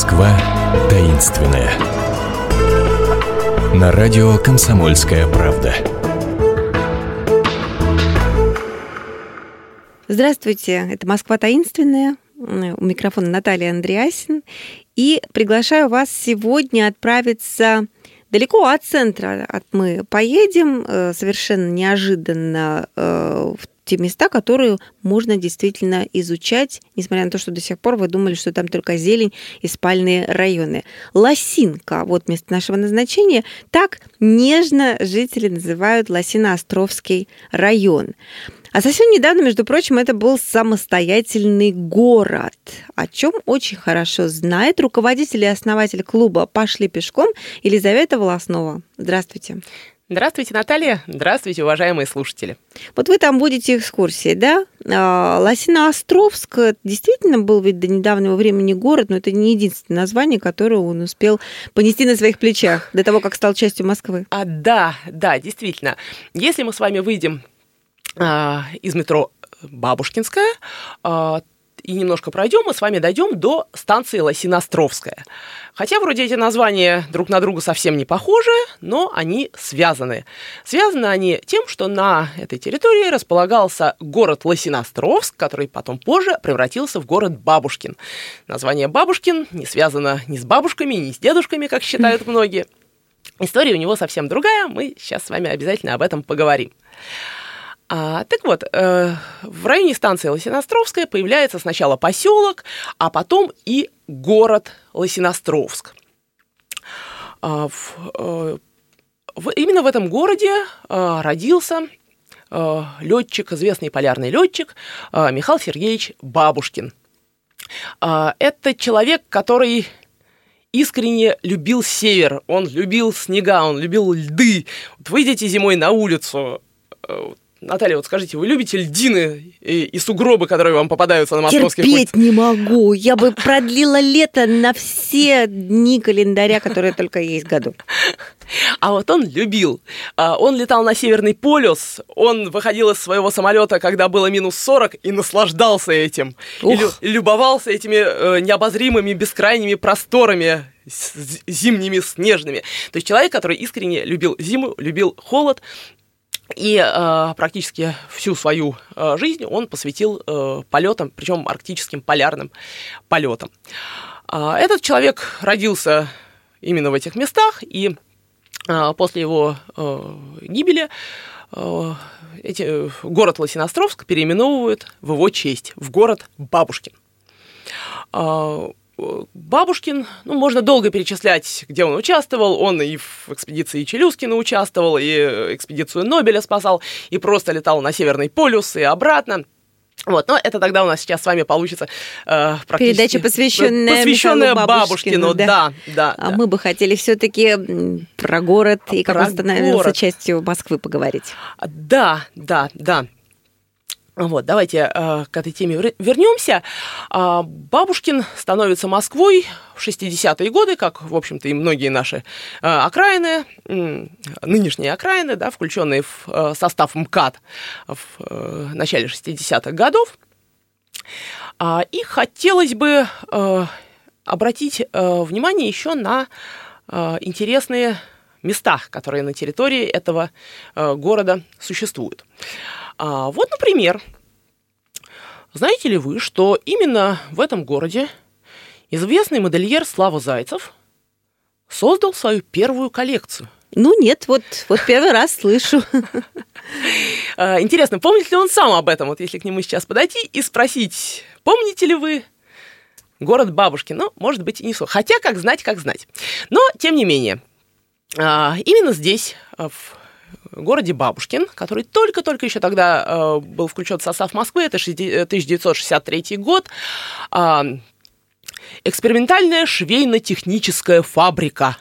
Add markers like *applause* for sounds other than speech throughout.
Москва таинственная. На радио «Комсомольская правда». Здравствуйте, это «Москва таинственная». У микрофона Наталья Андреасин. И приглашаю вас сегодня отправиться далеко от центра. Мы поедем э, совершенно неожиданно э, в те места, которые можно действительно изучать, несмотря на то, что до сих пор вы думали, что там только зелень и спальные районы. Лосинка, вот место нашего назначения, так нежно жители называют Лосино-Островский район. А совсем недавно, между прочим, это был самостоятельный город, о чем очень хорошо знает руководитель и основатель клуба «Пошли пешком» Елизавета Волоснова. Здравствуйте. Здравствуйте, Наталья. Здравствуйте, уважаемые слушатели. Вот вы там будете экскурсии, да? А, Лосино-Островск действительно был ведь до недавнего времени город, но это не единственное название, которое он успел понести на своих плечах до того, как стал частью Москвы. А, да, да, действительно. Если мы с вами выйдем а, из метро Бабушкинская, а, и немножко пройдем, мы с вами дойдем до станции Лосиностровская. Хотя вроде эти названия друг на друга совсем не похожи, но они связаны. Связаны они тем, что на этой территории располагался город Лосиностровск, который потом позже превратился в город Бабушкин. Название Бабушкин не связано ни с бабушками, ни с дедушками, как считают *laughs* многие. История у него совсем другая, мы сейчас с вами обязательно об этом поговорим. А, так вот, э, в районе станции Лосиностровская появляется сначала поселок, а потом и город Лосиностровск. А, в, э, в, именно в этом городе э, родился э, летчик, известный полярный летчик э, Михаил Сергеевич Бабушкин. Э, это человек, который искренне любил север, он любил снега, он любил льды. Вот выйдете зимой на улицу, э, Наталья, вот скажите, вы любите льдины и, и сугробы, которые вам попадаются на московских Терпеть улицах? не могу. Я бы продлила лето на все дни календаря, которые только есть в году. А вот он любил. А, он летал на Северный полюс, он выходил из своего самолета, когда было минус 40, и наслаждался этим. И лю- любовался этими э, необозримыми бескрайними просторами зимними, снежными. То есть человек, который искренне любил зиму, любил холод, и э, практически всю свою э, жизнь он посвятил э, полетам, причем арктическим полярным полетам. Э, этот человек родился именно в этих местах, и э, после его э, гибели э, эти, город Лосиностровск переименовывают в его честь, в город Бабушкин. Бабушкин, ну, можно долго перечислять, где он участвовал. Он и в экспедиции Челюскина участвовал, и экспедицию Нобеля спасал, и просто летал на Северный полюс и обратно. Вот, но это тогда у нас сейчас с вами получится э, практически... Передача, посвященная, посвященная Бабушкину. Бабушкину да, да, да. А да. мы бы хотели все таки про город и как про он становился город. частью Москвы поговорить. Да, да, да. Вот, давайте э, к этой теме вернемся. Э, Бабушкин становится Москвой в 60-е годы, как, в общем-то, и многие наши э, окраины, э, нынешние окраины, да, включенные в э, состав МКАД в э, начале 60-х годов. Э, и хотелось бы э, обратить э, внимание еще на э, интересные места, которые на территории этого э, города существуют. А, вот, например, знаете ли вы, что именно в этом городе известный модельер Слава Зайцев создал свою первую коллекцию? Ну нет, вот, вот первый раз слышу. А, интересно, помнит ли он сам об этом? Вот если к нему сейчас подойти и спросить, помните ли вы город бабушки? Ну, может быть, и не. Хотя, как знать, как знать. Но, тем не менее, а, именно здесь, в городе Бабушкин, который только-только еще тогда э, был включен в состав Москвы, это 1963 э, год, э, экспериментальная швейно-техническая фабрика.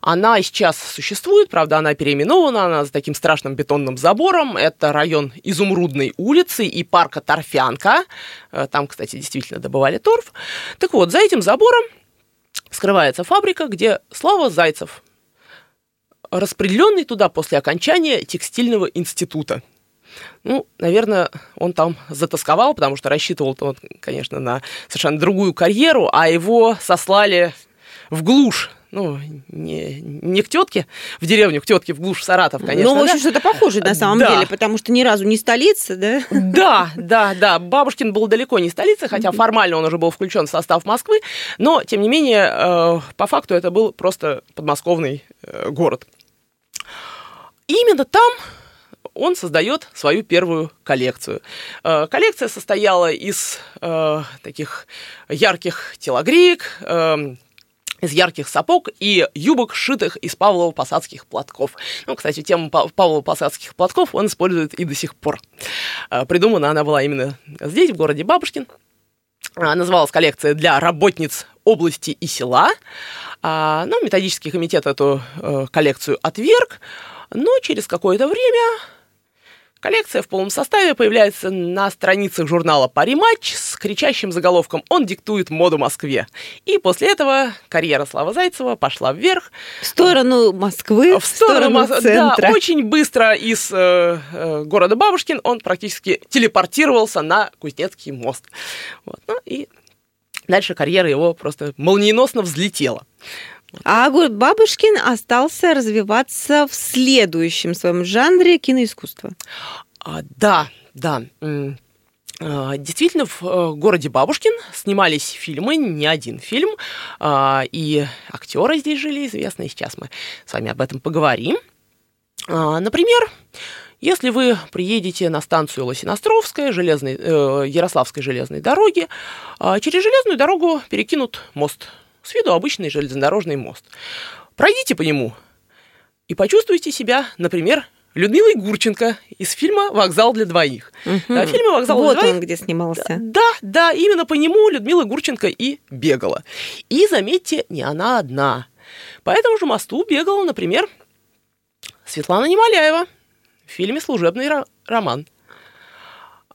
Она сейчас существует, правда, она переименована, она с таким страшным бетонным забором. Это район Изумрудной улицы и парка Торфянка. Э, там, кстати, действительно добывали торф. Так вот, за этим забором скрывается фабрика, где Слава Зайцев распределенный туда после окончания текстильного института. Ну, наверное, он там затасковал, потому что рассчитывал он, конечно, на совершенно другую карьеру, а его сослали в глушь ну, не, не к тетке в деревню, к тетке в глушь Саратов, конечно. Ну, в общем, да? что-то похожее на самом да. деле, потому что ни разу не столица, да? Да, да, да. Бабушкин был далеко не столица, хотя формально он уже был включен в состав Москвы, но, тем не менее, э, по факту это был просто подмосковный э, город. Именно там он создает свою первую коллекцию. Э, коллекция состояла из таких ярких телогреек, эм, из ярких сапог и юбок, сшитых из павлово-посадских платков. Ну, кстати, тему павлово-посадских платков он использует и до сих пор. А, придумана она была именно здесь, в городе Бабушкин. А, называлась коллекция для работниц области и села. А, но методический комитет эту э, коллекцию отверг, но через какое-то время Коллекция в полном составе появляется на страницах журнала «Париматч» с кричащим заголовком «Он диктует моду Москве». И после этого карьера Славы Зайцева пошла вверх. В сторону Москвы, в сторону, в сторону центра. Да, очень быстро из э, э, города Бабушкин он практически телепортировался на Кузнецкий мост. Вот. Ну и дальше карьера его просто молниеносно взлетела. А Бабушкин остался развиваться в следующем своем жанре киноискусства. А, да, да. А, действительно, в э, городе Бабушкин снимались фильмы, не один фильм, а, и актеры здесь жили известные. Сейчас мы с вами об этом поговорим. А, например, если вы приедете на станцию Лосиностровская, железной, э, Ярославской железной дороги, через железную дорогу перекинут мост с виду обычный железнодорожный мост. Пройдите по нему и почувствуйте себя, например, Людмилой Гурченко из фильма «Вокзал для двоих». Угу. Да, фильме «Вокзал вот для двоих». он где снимался. Да, да, именно по нему Людмила Гурченко и бегала. И, заметьте, не она одна. По этому же мосту бегала, например, Светлана Немоляева в фильме «Служебный роман».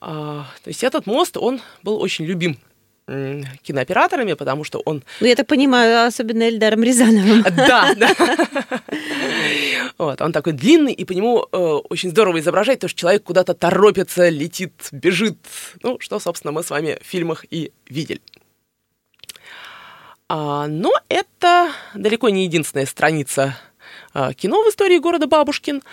А, то есть этот мост, он был очень любим кинооператорами, потому что он... Ну, я так понимаю, особенно Эльдаром Рязановым. *laughs* Да, да. Вот, он такой длинный, и по нему э, очень здорово изображать то, что человек куда-то торопится, летит, бежит. Ну, что, собственно, мы с вами в фильмах и видели. А, но это далеко не единственная страница а, кино в истории города Бабушкин,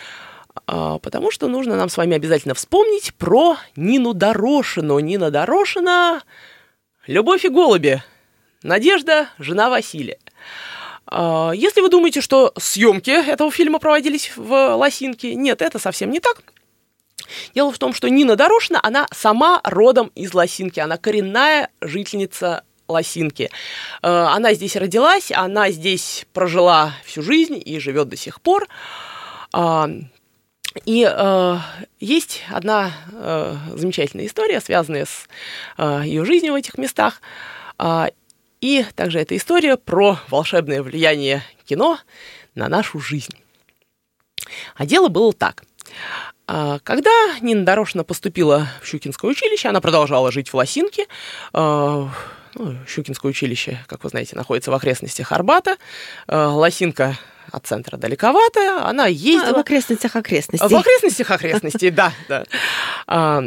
а, потому что нужно нам с вами обязательно вспомнить про Нину Дорошину. Нина Дорошина Любовь и голуби. Надежда, жена Василия. А, если вы думаете, что съемки этого фильма проводились в Лосинке, нет, это совсем не так. Дело в том, что Нина Дорошина, она сама родом из Лосинки, она коренная жительница Лосинки. А, она здесь родилась, она здесь прожила всю жизнь и живет до сих пор. А, и э, есть одна э, замечательная история, связанная с э, ее жизнью в этих местах. Э, и также эта история про волшебное влияние кино на нашу жизнь. А дело было так. Когда Нина Дорошина поступила в Щукинское училище, она продолжала жить в Лосинке. Ну, Щукинское училище, как вы знаете, находится в окрестностях Арбата. Лосинка от центра далековато, она ездила... А, в окрестностях окрестностей. В окрестностях окрестностей, да. А,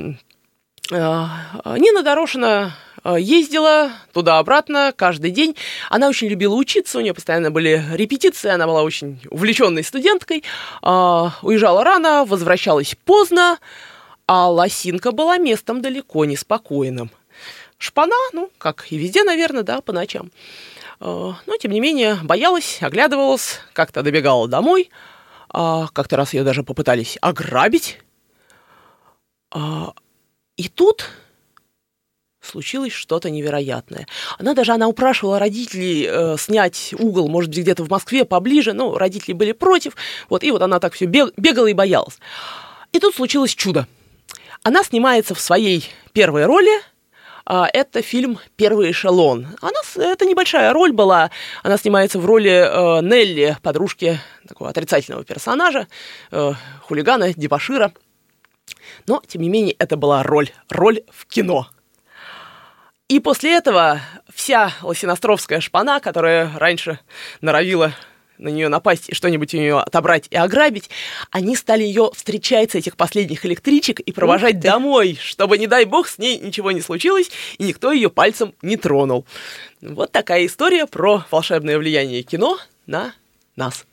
*laughs* а, Нина Дорошина ездила туда-обратно каждый день. Она очень любила учиться, у нее постоянно были репетиции, она была очень увлеченной студенткой. Уезжала рано, возвращалась поздно, а Лосинка была местом далеко не спокойным. Шпана, ну, как и везде, наверное, да, по ночам. Э, но, тем не менее, боялась, оглядывалась, как-то добегала домой. А, как-то раз ее даже попытались ограбить. А, и тут случилось что-то невероятное. Она даже она упрашивала родителей э, снять угол, может быть, где-то в Москве поближе, но родители были против. Вот, и вот она так все бегала и боялась. И тут случилось чудо. Она снимается в своей первой роли – это фильм «Первый эшелон». Она, это небольшая роль была. Она снимается в роли э, Нелли, подружки такого отрицательного персонажа, э, хулигана, дебашира. Но, тем не менее, это была роль, роль в кино. И после этого вся Лосиностровская шпана, которая раньше норовила на нее напасть и что-нибудь у нее отобрать и ограбить, они стали ее встречать с этих последних электричек и провожать домой, чтобы, не дай бог, с ней ничего не случилось, и никто ее пальцем не тронул. Вот такая история про волшебное влияние кино на нас.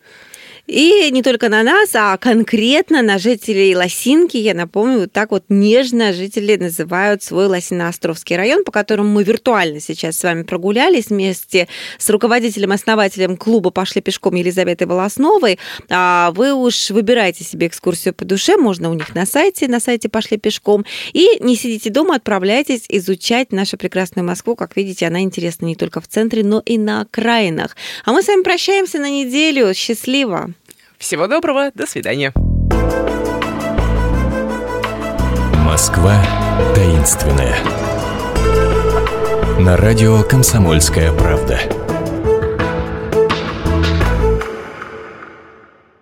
И не только на нас, а конкретно на жителей Лосинки. Я напомню, вот так вот нежно жители называют свой Лосиноостровский район, по которому мы виртуально сейчас с вами прогулялись вместе с руководителем-основателем клуба «Пошли пешком» Елизаветой Волосновой. А вы уж выбирайте себе экскурсию по душе, можно у них на сайте, на сайте «Пошли пешком». И не сидите дома, отправляйтесь изучать нашу прекрасную Москву. Как видите, она интересна не только в центре, но и на окраинах. А мы с вами прощаемся на неделю. Счастливо! Всего доброго, до свидания. Москва таинственная. На радио «Комсомольская правда».